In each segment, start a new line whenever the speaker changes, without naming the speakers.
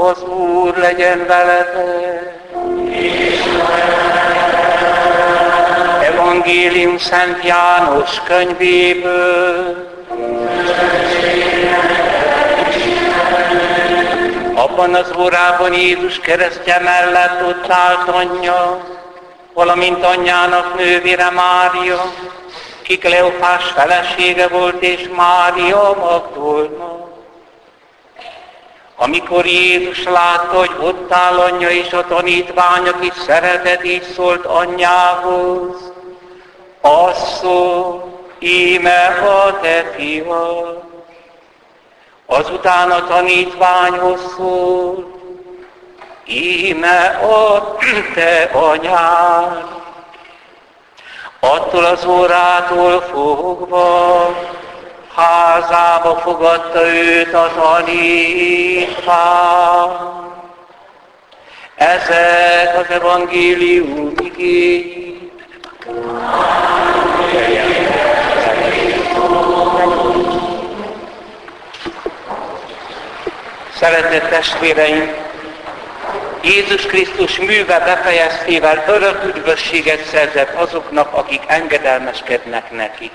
Az Úr legyen veletek. Evangélium Szent János könyvéből. Abban az órában Jézus keresztje mellett ott állt anyja, valamint anyjának nővére Mária, ki Kleopás felesége volt, és Mária Magdolna. Amikor Jézus látta, hogy ott áll anyja és a tanítvány, aki szeretet így szólt anyjához, asszó, íme a te fiad. Azután a tanítványhoz szólt, íme a te anyád. Attól az órától fogva házába fogadta őt a tanítvány. Ezek az evangélium igény. Szeretett testvéreim, Jézus Krisztus műve befejeztével örök üdvösséget szerzett azoknak, akik engedelmeskednek neki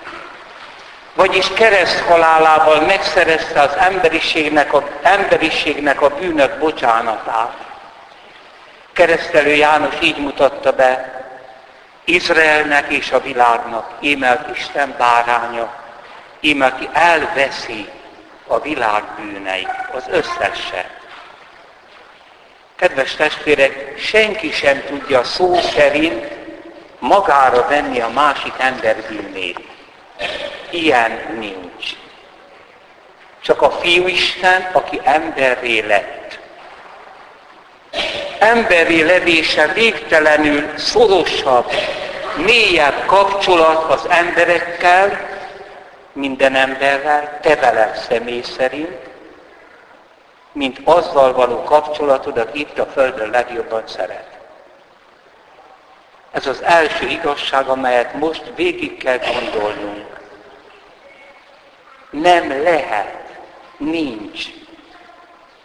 vagyis kereszt halálával megszerezte az emberiségnek a, emberiségnek a bűnök bocsánatát. Keresztelő János így mutatta be, Izraelnek és a világnak, íme Isten báránya, íme aki elveszi a világ bűneit, az összeset. Kedves testvérek, senki sem tudja szó szerint magára venni a másik ember bűnét. Ilyen nincs. Csak a Fiú Isten, aki emberré lett. Emberré levése végtelenül szorosabb, mélyebb kapcsolat az emberekkel, minden emberrel, te veled személy szerint, mint azzal való kapcsolatodat itt a Földön legjobban szeret. Ez az első igazság, amelyet most végig kell gondolnunk. Nem lehet, nincs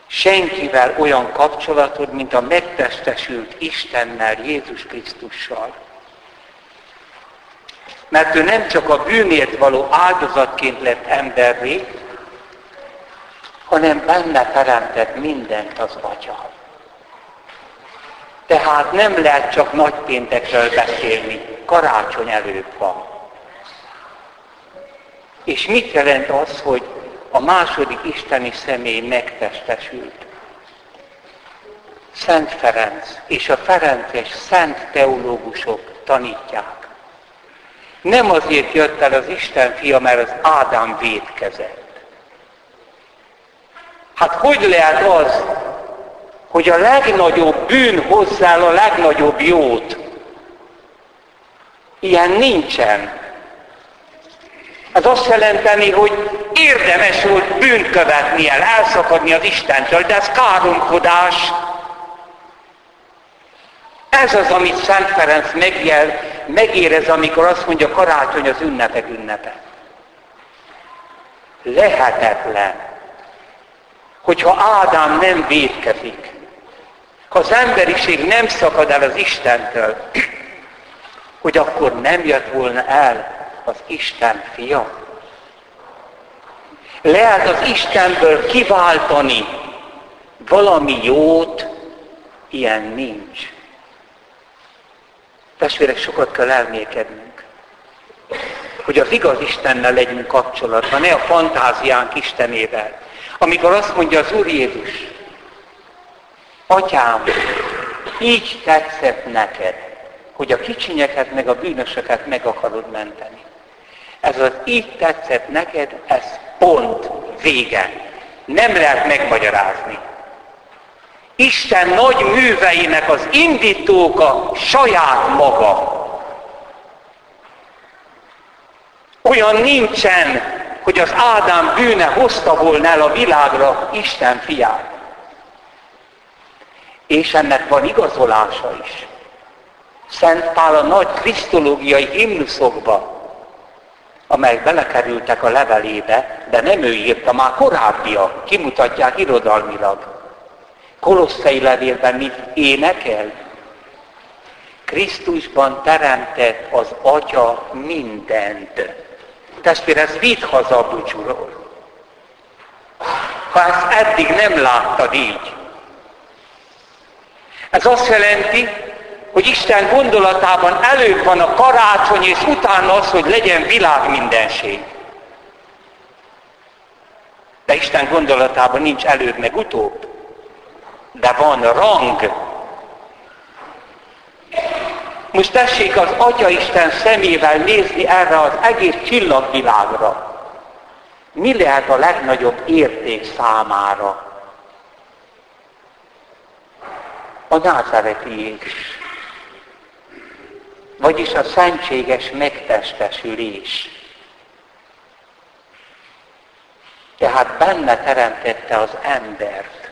senkivel olyan kapcsolatod, mint a megtestesült Istennel, Jézus Krisztussal. Mert ő nem csak a bűnért való áldozatként lett emberré, hanem benne teremtett mindent az Atya. Tehát nem lehet csak nagypéntekről beszélni, karácsony előtt van. És mit jelent az, hogy a második isteni személy megtestesült? Szent Ferenc és a Ferences szent teológusok tanítják. Nem azért jött el az Isten fia, mert az Ádám védkezett. Hát hogy lehet az, hogy a legnagyobb bűn hozzá a legnagyobb jót. Ilyen nincsen. Ez azt jelenteni, hogy érdemes volt bűnt követni el, elszakadni az Istentől, de ez káromkodás. Ez az, amit Szent Ferenc megjel, megérez, amikor azt mondja, karácsony az ünnepek ünnepe. Lehetetlen, hogyha Ádám nem védkezik, ha az emberiség nem szakad el az Istentől, hogy akkor nem jött volna el az Isten fia. Lehet az Istenből kiváltani valami jót, ilyen nincs. Testvérek, sokat kell elmélkednünk, hogy az igaz Istennel legyünk kapcsolatban, ne a fantáziánk Istenével. Amikor azt mondja az Úr Jézus, Atyám, így tetszett neked, hogy a kicsinyeket meg a bűnösöket meg akarod menteni. Ez az így tetszett neked, ez pont, vége. Nem lehet megmagyarázni. Isten nagy műveinek az indítóka saját maga. Olyan nincsen, hogy az Ádám bűne hozta volna el a világra Isten fiát. És ennek van igazolása is. Szent Pál a nagy krisztológiai himnuszokba, amelyek belekerültek a levelébe, de nem ő írta, már korábbiak kimutatják irodalmilag. Kolosszai levélben mit énekel? Krisztusban teremtett az Atya mindent. Testvér, ez vidd haza a búcsúról. Ha ezt eddig nem láttad így. Ez azt jelenti, hogy Isten gondolatában előbb van a karácsony, és utána az, hogy legyen világ mindenség. De Isten gondolatában nincs előbb meg utóbb. De van rang. Most tessék az Atya Isten szemével nézni erre az egész csillagvilágra. Mi lehet a legnagyobb érték számára? A názáreti Jézus vagyis a szentséges megtestesülés. Tehát benne teremtette az embert.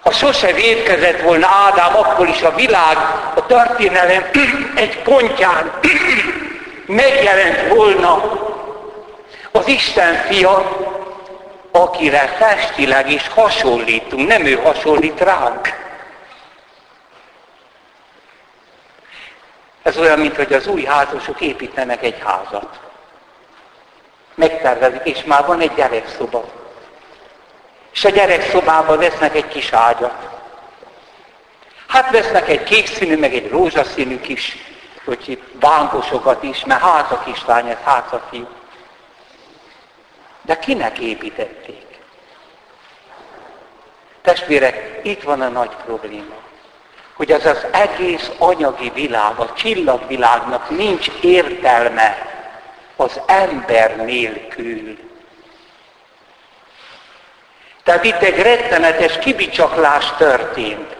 Ha sose védkezett volna Ádám, akkor is a világ, a történelem egy pontján megjelent volna az Isten fia, akire testileg is hasonlítunk, nem ő hasonlít ránk. Ez olyan, mint hogy az új házasok építenek egy házat. Megtervezik, és már van egy gyerekszoba. És a gyerekszobában vesznek egy kis ágyat. Hát vesznek egy kék színű, meg egy rózsaszínű kis, hogy bánkosokat is, mert hát a kislány, ez hát a fiú. De kinek építették? Testvérek, itt van a nagy probléma hogy az az egész anyagi világ, a csillagvilágnak nincs értelme az ember nélkül. Tehát itt egy rettenetes kibicsaklás történt.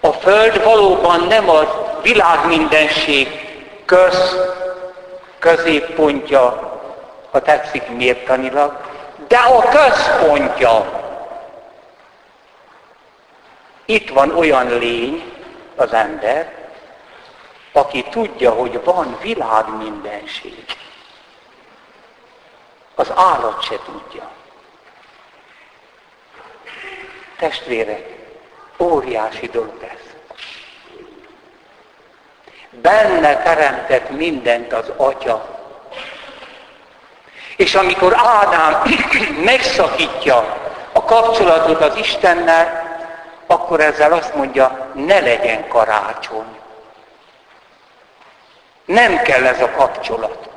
A Föld valóban nem a világ mindenség köz, középpontja, ha tetszik mértanilag, de a központja. Itt van olyan lény, az ember, aki tudja, hogy van világ mindenség. Az állat se tudja. Testvérek, óriási dolog ez. Benne teremtett mindent az Atya. És amikor Ádám megszakítja a kapcsolatot az Istennel, akkor ezzel azt mondja, ne legyen karácsony. Nem kell ez a kapcsolat.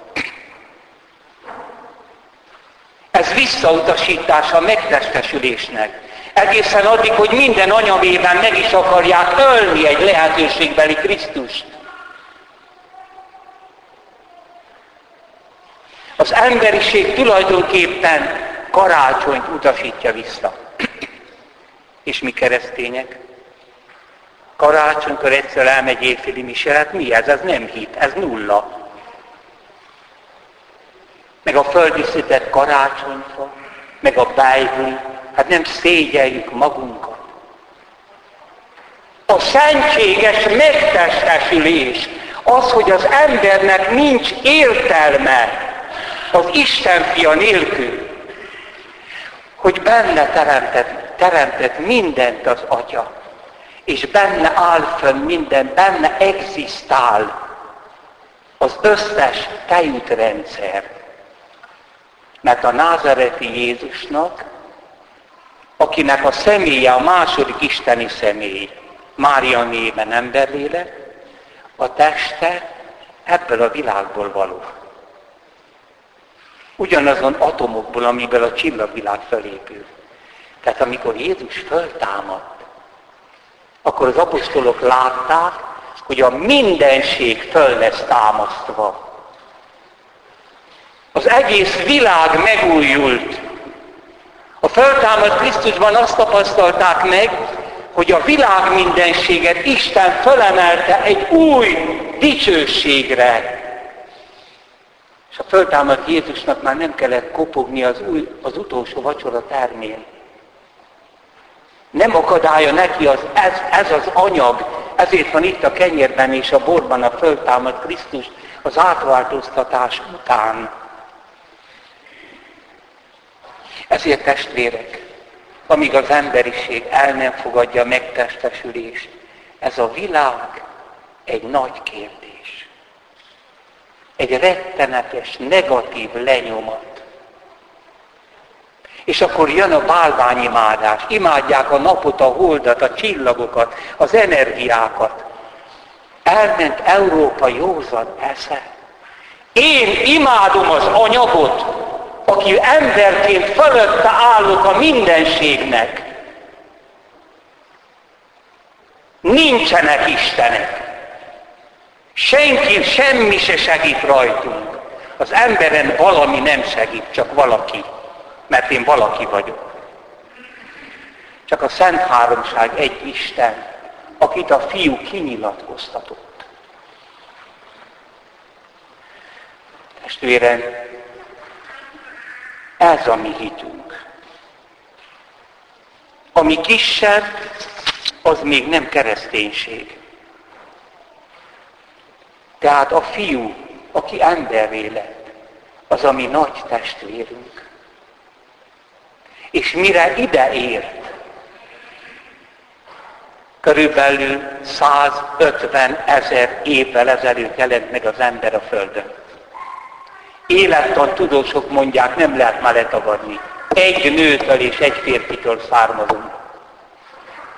Ez visszautasítás a megtestesülésnek. Egészen addig, hogy minden anyamében meg is akarják ölni egy lehetőségbeli Krisztust. Az emberiség tulajdonképpen karácsonyt utasítja vissza. És mi keresztények? Karácsonykor egyszer elmegy évféli mise, hát mi ez? Ez nem hit, ez nulla. Meg a földíszített karácsonyfa, meg a bájbli, hát nem szégyeljük magunkat. A szentséges megtestesülés, az, hogy az embernek nincs értelme az Isten fia nélkül, hogy benne teremtett teremtett mindent az Atya, és benne áll fönn minden, benne egzisztál az összes tejútrendszer. Mert a názareti Jézusnak, akinek a személye a második isteni személy, Mária nében emberlélek, a teste ebből a világból való. Ugyanazon atomokból, amiből a csillagvilág felépül. Tehát amikor Jézus föltámadt, akkor az apostolok látták, hogy a mindenség föl lesz támasztva. Az egész világ megújult. A föltámadt Krisztusban azt tapasztalták meg, hogy a világ mindenséget Isten fölemelte egy új dicsőségre. És a föltámadt Jézusnak már nem kellett kopogni az, új, az utolsó vacsora termén. Nem akadálya neki az, ez, ez az anyag, ezért van itt a kenyérben és a borban a föltámad Krisztus az átváltoztatás után. Ezért testvérek, amíg az emberiség el nem fogadja a megtestesülést. Ez a világ egy nagy kérdés. Egy rettenetes, negatív lenyomat. És akkor jön a bálványimádás. Imádják a napot, a holdat, a csillagokat, az energiákat. Elment Európa józan esze. Én imádom az anyagot, aki emberként fölötte állok a mindenségnek. Nincsenek Istenek. Senki, semmi se segít rajtunk. Az emberen valami nem segít, csak valaki. Mert én valaki vagyok. Csak a Szent Háromság egy Isten, akit a fiú kinyilatkoztatott. Testvérem, ez a mi hitünk. Ami kisebb, az még nem kereszténység. Tehát a fiú, aki emberré lett, az a mi nagy testvérünk. És mire ide ért, körülbelül 150 ezer évvel ezelőtt jelent meg az ember a Földön. Élettan tudósok mondják, nem lehet már letagadni. Egy nőtől és egy férfitől származunk.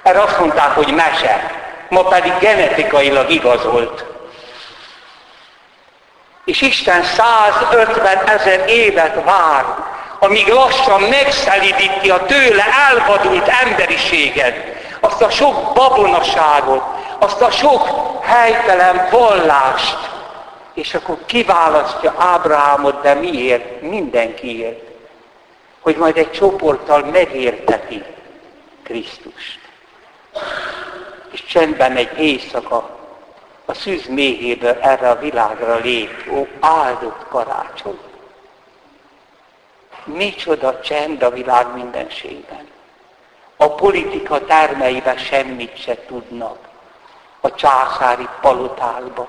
Erre azt mondták, hogy mese. Ma pedig genetikailag igazolt. És Isten 150 ezer évet vár, amíg lassan megszelidíti a tőle elvadult emberiséget, azt a sok babonaságot, azt a sok helytelen vallást, és akkor kiválasztja Ábrahámot, de miért? Mindenkiért. Hogy majd egy csoporttal megérteti Krisztust. És csendben egy éjszaka a szűz méhéből erre a világra lép, ó, áldott karácsony. Micsoda csend a világ mindenségben. A politika termeiben semmit se tudnak. A császári palotákban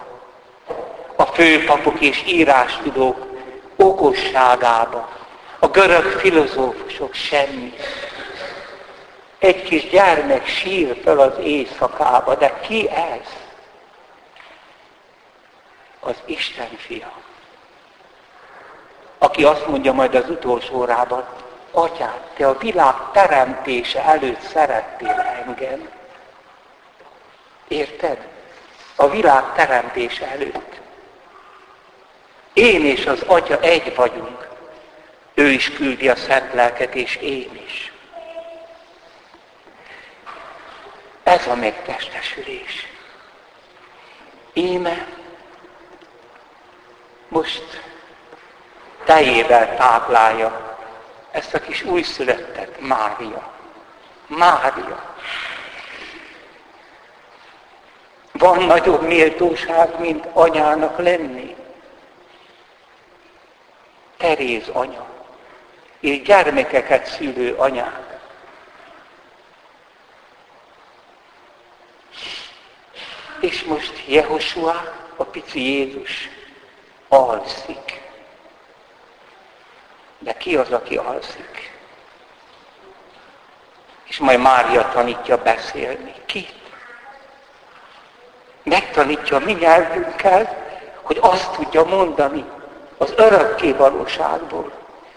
a főpapok és írástudók okosságába, a görög filozófusok semmi. Egy kis gyermek sír fel az éjszakába, de ki ez? Az Isten fia. Aki azt mondja majd az utolsó órában, Atyám, te a világ teremtése előtt szerettél engem. Érted? A világ teremtése előtt. Én és az Atya egy vagyunk. Ő is küldi a szent lelket, és én is. Ez a megtestesülés. Íme most tejével táplálja ezt a kis újszülettet Mária. Mária. Van nagyobb méltóság, mint anyának lenni? Teréz anya, és gyermekeket szülő anyák. És most Jehosua, a pici Jézus, alszik. De ki az, aki alszik? És majd Mária tanítja beszélni. Kit? Megtanítja a mi nyelvünkkel, hogy azt tudja mondani, az örökké valóságból,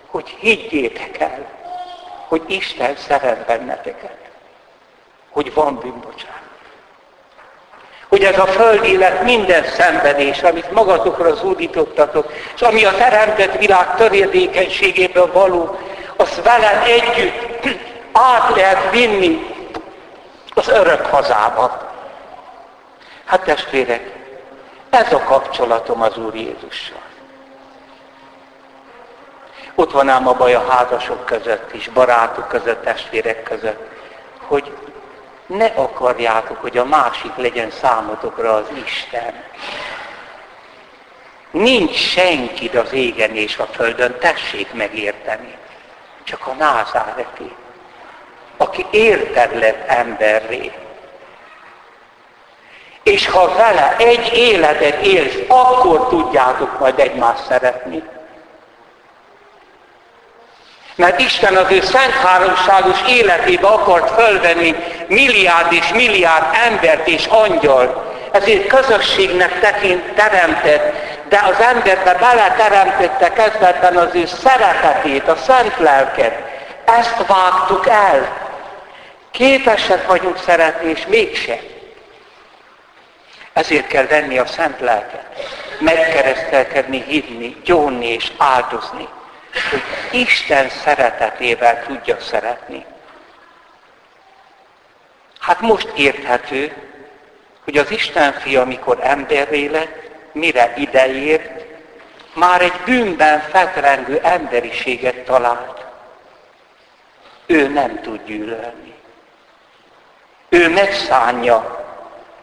hogy higgyétek el, hogy Isten szeret benneteket, hogy van bűnbocsánat. Hogy ez a föld élet minden szenvedés, amit magatokra zúdítottatok, és ami a teremtett világ törédékenységéből való, az velem együtt át lehet vinni az örök hazába. Hát testvérek, ez a kapcsolatom az Úr Jézussal. Ott van ám a baj a házasok között is, barátok között, testvérek között, hogy ne akarjátok, hogy a másik legyen számotokra az Isten. Nincs senkid az égen és a földön, tessék megérteni. Csak a názáreti, aki érted lett emberré. És ha vele egy életet élsz, akkor tudjátok majd egymást szeretni. Mert Isten az ő szent háromságos életébe akart fölvenni milliárd és milliárd embert és angyal. Ezért közösségnek tekint teremtett, de az emberbe beleteremtette kezdetben az ő szeretetét, a szent lelket. Ezt vágtuk el. Képesek vagyunk szeretni, és mégse. Ezért kell venni a szent lelket. Megkeresztelkedni, hívni, gyónni és áldozni Isten szeretetével tudja szeretni. Hát most érthető, hogy az Isten fia, amikor emberré lett, mire ideért, már egy bűnben fetrengő emberiséget talált. Ő nem tud gyűlölni. Ő megszánja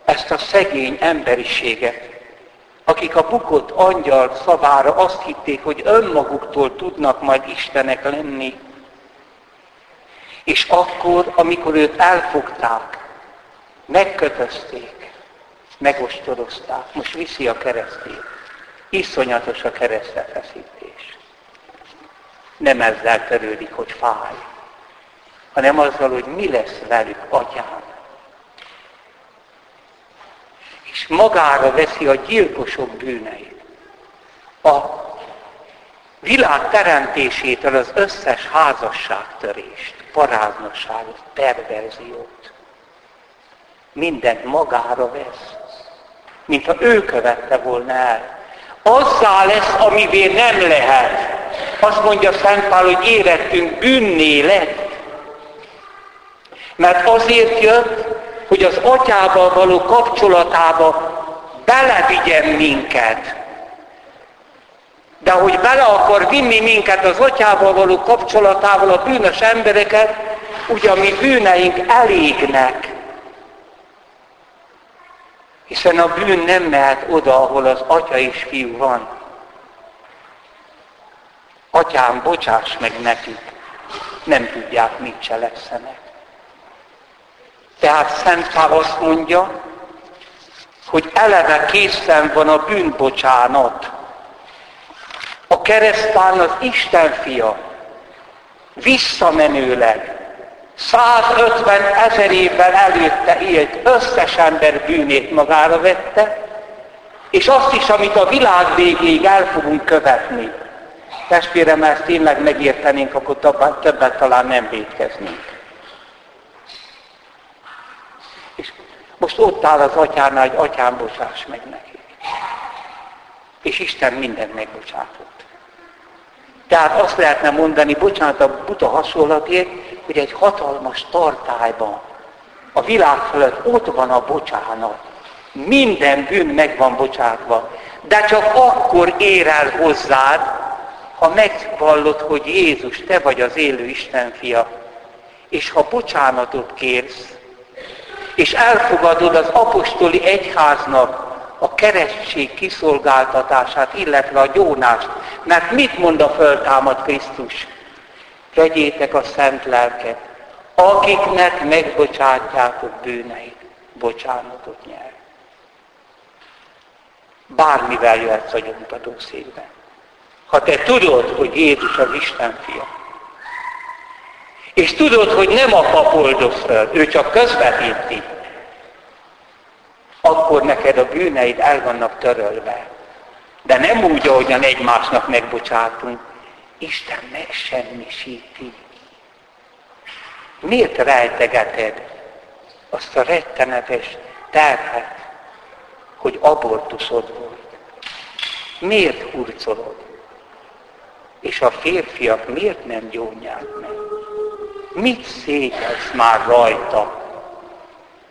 ezt a szegény emberiséget, akik a bukott angyal szavára azt hitték, hogy önmaguktól tudnak majd Istenek lenni. És akkor, amikor őt elfogták, megkötözték, megostorozták, most viszi a keresztét. Iszonyatos a keresztefeszítés. Nem ezzel törődik, hogy fáj, hanem azzal, hogy mi lesz velük, atyám és magára veszi a gyilkosok bűneit. A világ teremtésétől az összes házasságtörést, paráznosságot, perverziót. Mindent magára vesz, mintha ő követte volna el. Azzá lesz, amivé nem lehet. Azt mondja Szent Pál, hogy érettünk bűnné lett. Mert azért jött, hogy az atyával való kapcsolatába belevigyen minket. De hogy bele akar vinni minket az atyával való kapcsolatával a bűnös embereket, ugye a mi bűneink elégnek. Hiszen a bűn nem mehet oda, ahol az atya és fiú van. Atyám, bocsáss meg nekik, nem tudják, mit cselekszenek. Tehát Szent Pál azt mondja, hogy eleve készen van a bűnbocsánat. A keresztán az Isten fia visszamenőleg 150 ezer évvel előtte élt összes ember bűnét magára vette, és azt is, amit a világ végéig el fogunk követni. Testvérem, ezt tényleg megértenénk, akkor többet talán nem védkeznénk. Most ott áll az atyánál, hogy atyám, bocsáss meg neki. És Isten mindent megbocsátott. Tehát azt lehetne mondani, bocsánat a buta hasonlatért, hogy egy hatalmas tartályban, a világ fölött ott van a bocsánat. Minden bűn meg van bocsátva. De csak akkor ér el hozzád, ha megvallod, hogy Jézus, te vagy az élő Isten fia. És ha bocsánatot kérsz, és elfogadod az apostoli egyháznak a keresztség kiszolgáltatását, illetve a gyónást. Mert mit mond a föltámad Krisztus? Vegyétek a szent lelket, akiknek megbocsátjátok bűneit, bocsánatot nyer. Bármivel jöhetsz a szívben. Ha te tudod, hogy Jézus az Isten fia, és tudod, hogy nem a pap oldoz fel, ő csak közvetíti, akkor neked a bűneid el vannak törölve. De nem úgy, ahogyan egymásnak megbocsátunk. Isten megsemmisíti. Miért rejtegeted azt a rettenetes terhet, hogy abortuszod volt? Miért hurcolod? És a férfiak miért nem gyónják meg? Mit szégyelsz már rajta?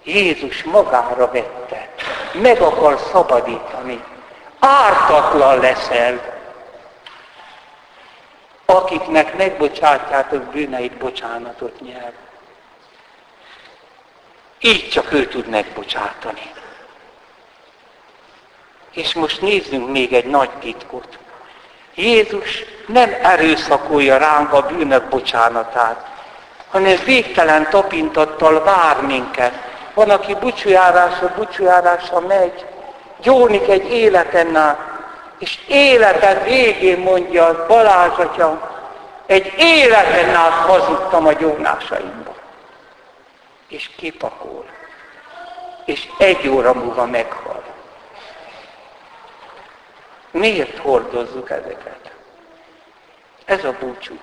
Jézus magára vette. Meg akar szabadítani. Ártatlan leszel. Akiknek megbocsátjátok bűneit, bocsánatot nyer. Így csak ő tud megbocsátani. És most nézzünk még egy nagy titkot. Jézus nem erőszakolja ránk a bűnök bocsánatát, hanem végtelen tapintattal vár minket. Van, aki bucsújárásra, bucsújárásra megy, gyónik egy életen át, és élete végén mondja Balázs atya, Egy életen át hazudtam a gyónásaimba. És kipakol. És egy óra múlva meghal. Miért hordozzuk ezeket? Ez a búcsú.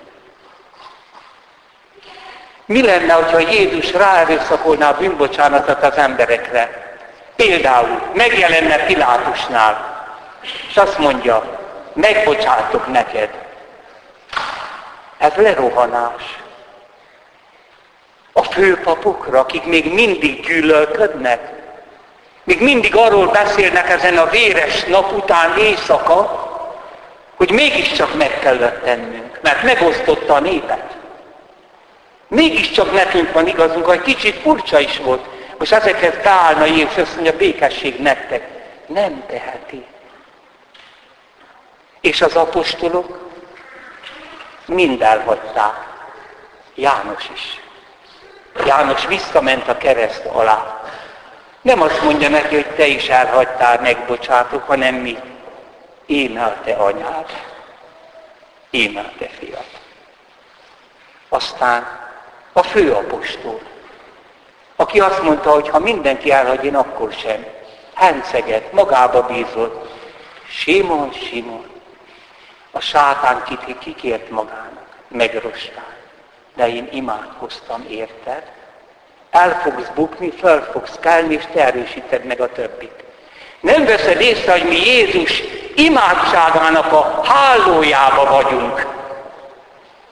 Mi lenne, hogyha Jézus ráerőszakolná a bűnbocsánatot az emberekre? Például megjelenne Pilátusnál, és azt mondja, megbocsátok neked. Ez lerohanás. A főpapokra, akik még mindig gyűlölködnek, még mindig arról beszélnek ezen a véres nap után éjszaka, hogy mégiscsak meg kellett tennünk, mert megosztotta a népet. Mégiscsak nekünk van igazunk, hogy kicsit furcsa is volt. Most ezeket beállna Jézus, azt mondja, békesség nektek. Nem teheti. És az apostolok mind elhagyták. János is. János visszament a kereszt alá. Nem azt mondja neki, hogy te is elhagytál, megbocsátok, hanem mi. Émel te anyád. Émel te fiad. Aztán a főapostol, aki azt mondta, hogy ha mindenki elhagy, én akkor sem. Henceget, magába bízott. Simon, Simon, a sátán kikért magának, megrostál. De én imádkoztam, érted? El fogsz bukni, föl fogsz kelni, és te erősíted meg a többit. Nem veszed észre, hogy mi Jézus imádságának a hálójába vagyunk.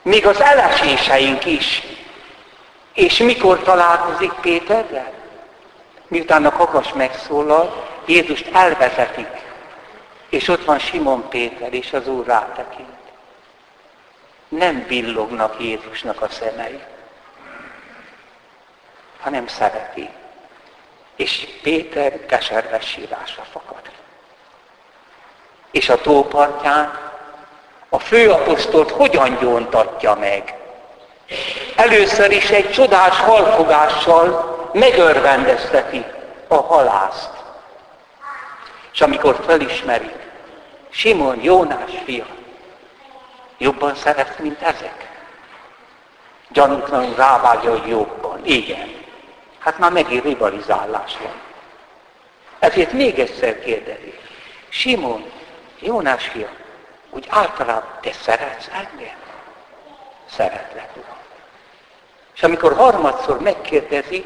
Még az eleséseink is és mikor találkozik Péterrel? Miután a kakas megszólal, Jézust elvezetik, és ott van Simon Péter, és az Úr rátekint. Nem billognak Jézusnak a szemei, hanem szereti. És Péter keserves sírásra fakad. És a tópartján a főapostolt hogyan gyóntatja meg? Először is egy csodás halfogással megörvendezteti a halászt. És amikor felismerik, Simon Jónás fia, jobban szeret, mint ezek. Gyanútlanul rávágja, hogy jobban. Igen. Hát már megint rivalizálás van. Ezért még egyszer kérdezi. Simon, Jónás fia, úgy általában te szeretsz engem? Szeretlek. És amikor harmadszor megkérdezi,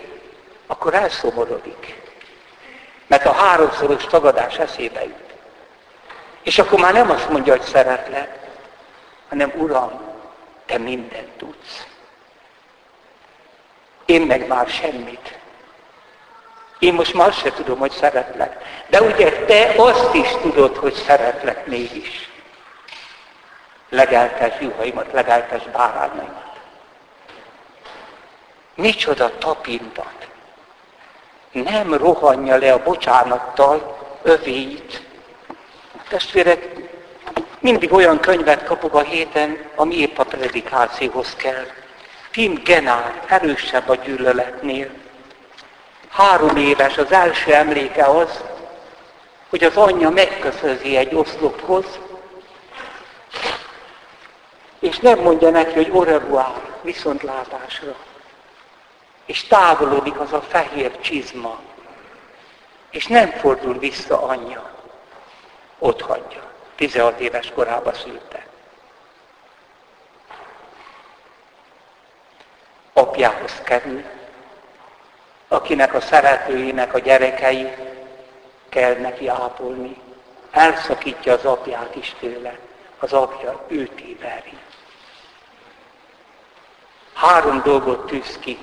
akkor elszomorodik. Mert a háromszoros tagadás eszébe jut. És akkor már nem azt mondja, hogy szeretlek, hanem Uram, te mindent tudsz. Én meg már semmit. Én most már se tudom, hogy szeretlek. De ugye te azt is tudod, hogy szeretlek mégis. Legeltes juhaimat, legeltes bárányaimat. Micsoda tapintat! Nem rohanja le a bocsánattal övéit. Testvérek, mindig olyan könyvet kapok a héten, ami épp a predikációhoz kell. Tim Genár, erősebb a gyűlöletnél. Három éves az első emléke az, hogy az anyja megköszözi egy oszlophoz, és nem mondja neki, hogy au viszontlátásra és távolodik az a fehér csizma, és nem fordul vissza anyja. Ott hagyja. 16 éves korába szülte. Apjához kerül, akinek a szeretőinek a gyerekei kell neki ápolni. Elszakítja az apját is tőle. Az apja őt éveri. Három dolgot tűz ki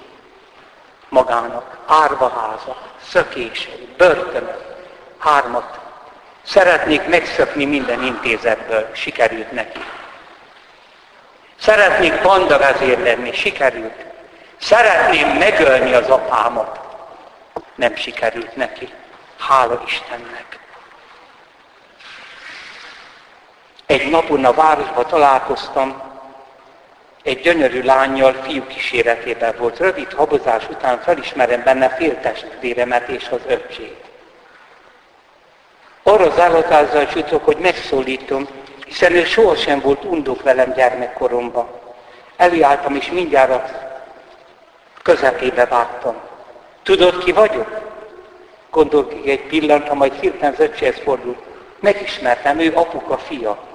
magának árvaháza, szökései, börtönök, hármat. Szeretnék megszökni minden intézetből, sikerült neki. Szeretnék panda vezér lenni, sikerült. Szeretném megölni az apámat, nem sikerült neki. Hála Istennek. Egy napon a városban találkoztam egy gyönyörű lányjal fiú kíséretében volt. Rövid habozás után felismerem benne féltestvéremet és az öccsét. Arra zállatázzal csutok, hogy megszólítom, hiszen ő sohasem volt undok velem gyermekkoromban. Előálltam, és mindjárt a közepébe vágtam. Tudod, ki vagyok? Gondolkik egy pillanatra, majd hirtelen az fordul. Megismertem, ő apuka fia.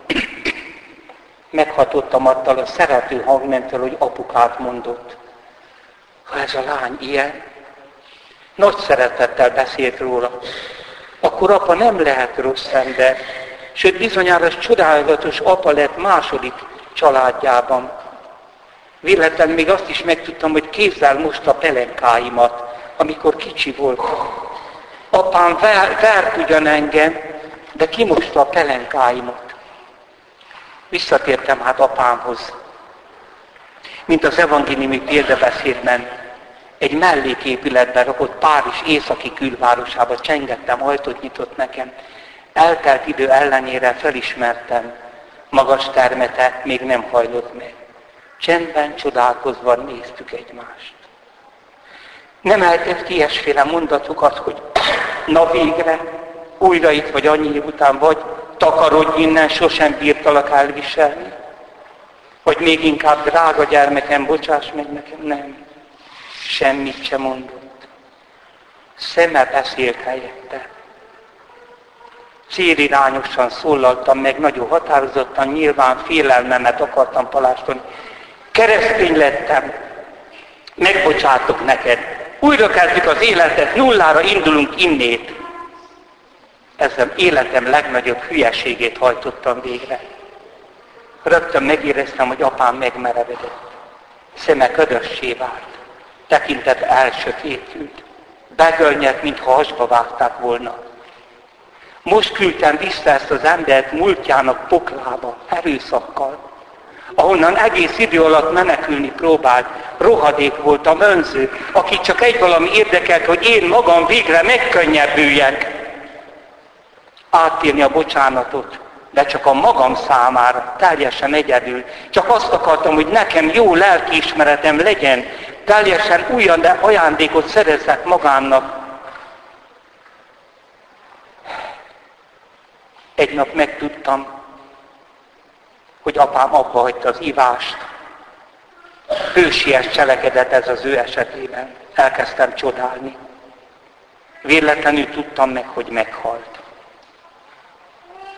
Meghatottam attól a szerető hangmentől, hogy apukát mondott. Ha ez a lány ilyen, nagy szeretettel beszélt róla, akkor apa nem lehet rossz ember, sőt bizonyára csodálatos apa lett második családjában. Véletlen még azt is megtudtam, hogy kézzel most a pelenkáimat, amikor kicsi volt. Apám ver, vert ugyan engem, de kimosta a pelenkáimat. Visszatértem hát apámhoz. Mint az evangéliumi példabeszédben, egy melléképületben rakott Párizs északi külvárosába csengettem, ajtót nyitott nekem. Eltelt idő ellenére felismertem, magas termete még nem hajlott meg. Csendben, csodálkozva néztük egymást. Nem eltett ilyesféle mondatokat, hogy na végre, újra itt vagy annyi év után vagy, takarodj innen, sosem bírtalak elviselni. Vagy még inkább, drága gyermekem, bocsáss meg nekem, nem. Semmit sem mondott. Szeme beszélt helyette. Célirányosan szólaltam meg, nagyon határozottan, nyilván félelmemet akartam palástolni. Keresztény lettem, megbocsátok neked. Újra kezdjük az életet, nullára indulunk innét. Ezzel életem legnagyobb hülyeségét hajtottam végre. Rögtön megéreztem, hogy apám megmerevedett. Szeme ködössé vált. Tekintet elsötétült. Begölnyett, mintha hasba vágták volna. Most küldtem vissza ezt az embert múltjának poklába, erőszakkal, ahonnan egész idő alatt menekülni próbált. Rohadék voltam, önző, aki csak egy valami érdekelt, hogy én magam végre megkönnyebbüljek. Átírni a bocsánatot, de csak a magam számára, teljesen egyedül. Csak azt akartam, hogy nekem jó lelkiismeretem legyen, teljesen újan, de ajándékot szerezzek magámnak. Egy nap megtudtam, hogy apám abba hagyta az ivást. Hősies cselekedet ez az ő esetében. Elkezdtem csodálni. Véletlenül tudtam meg, hogy meghalt.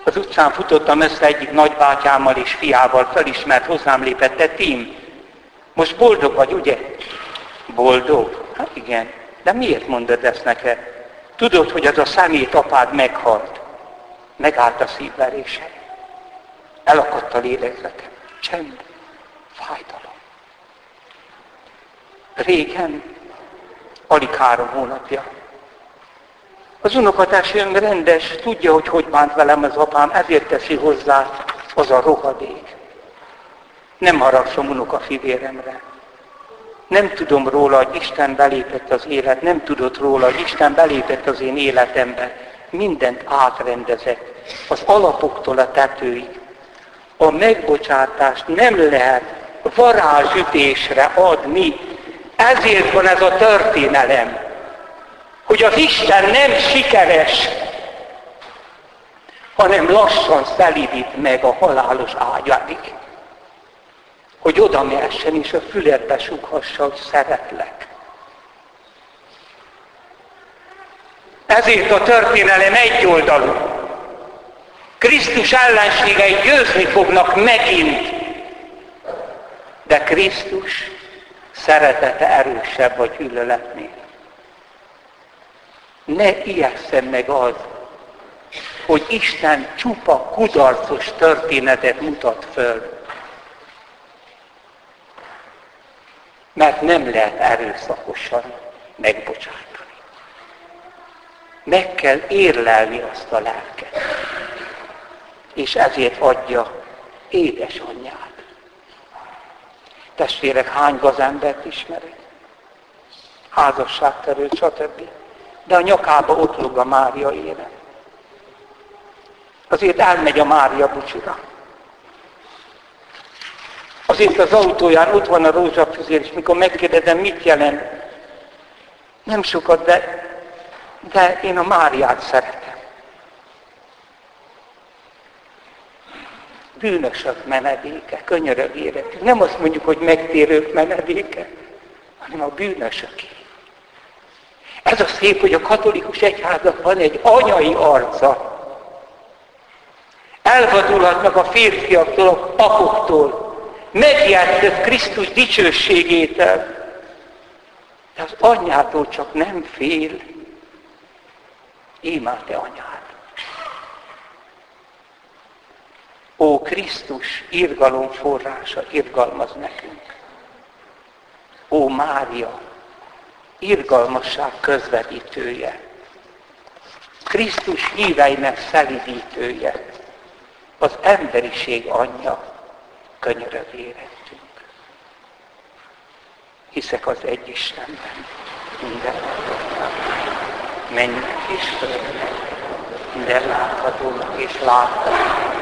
Az utcán futottam össze egyik nagybátyámmal és fiával, felismert, hozzám lépett, te Tim, most boldog vagy, ugye? Boldog? Hát igen. De miért mondod ezt neked? Tudod, hogy az a szemét apád meghalt. Megállt a szívverése. Elakadt a lélegzetem. Csend. Fájdalom. Régen, alig három hónapja. Az unokatársaim rendes, tudja, hogy hogy bánt velem az apám, ezért teszi hozzá az a rohadék. Nem haragszom unokafivéremre. Nem tudom róla, hogy Isten belépett az élet, nem tudott róla, hogy Isten belépett az én életembe. Mindent átrendezett, az alapoktól a tetőig. A megbocsátást nem lehet varázsütésre adni. Ezért van ez a történelem, hogy az Isten nem sikeres, hanem lassan szelidít meg a halálos ágyáig hogy oda mehessen és a füledbe sughassa, hogy szeretlek. Ezért a történelem egyoldalú. Krisztus ellenségei győzni fognak megint. De Krisztus szeretete erősebb a gyűlöletnél. Ne ijesszen meg az, hogy Isten csupa kudarcos történetet mutat föl. mert nem lehet erőszakosan megbocsátani. Meg kell érlelni azt a lelket. És ezért adja édesanyját. Testvérek, hány gazembert ismerek? Házasságterő, stb. De a nyakába ott lóg a Mária élet. Azért elmegy a Mária bucsura. Azért az autóján ott van a rózsafüzér, és mikor megkérdezem, mit jelent, nem sokat, de, de én a Máriát szeretem. bűnösök menedéke, könyörög éretünk. Nem azt mondjuk, hogy megtérők menedéke, hanem a bűnösöké. Ez a szép, hogy a katolikus egyháznak van egy anyai arca. Elvadulhatnak a férfiaktól, a papoktól. Megjátszott Krisztus dicsőségétel. De az anyjától csak nem fél. Imád-e anyád? Ó Krisztus, irgalom forrása, irgalmaz nekünk. Ó Mária, irgalmasság közvetítője. Krisztus híveinek szelidítője. Az emberiség anyja könyörög érettünk. Hiszek az egy Istenben, minden mennek és földnek, minden láthatónak és láthatónak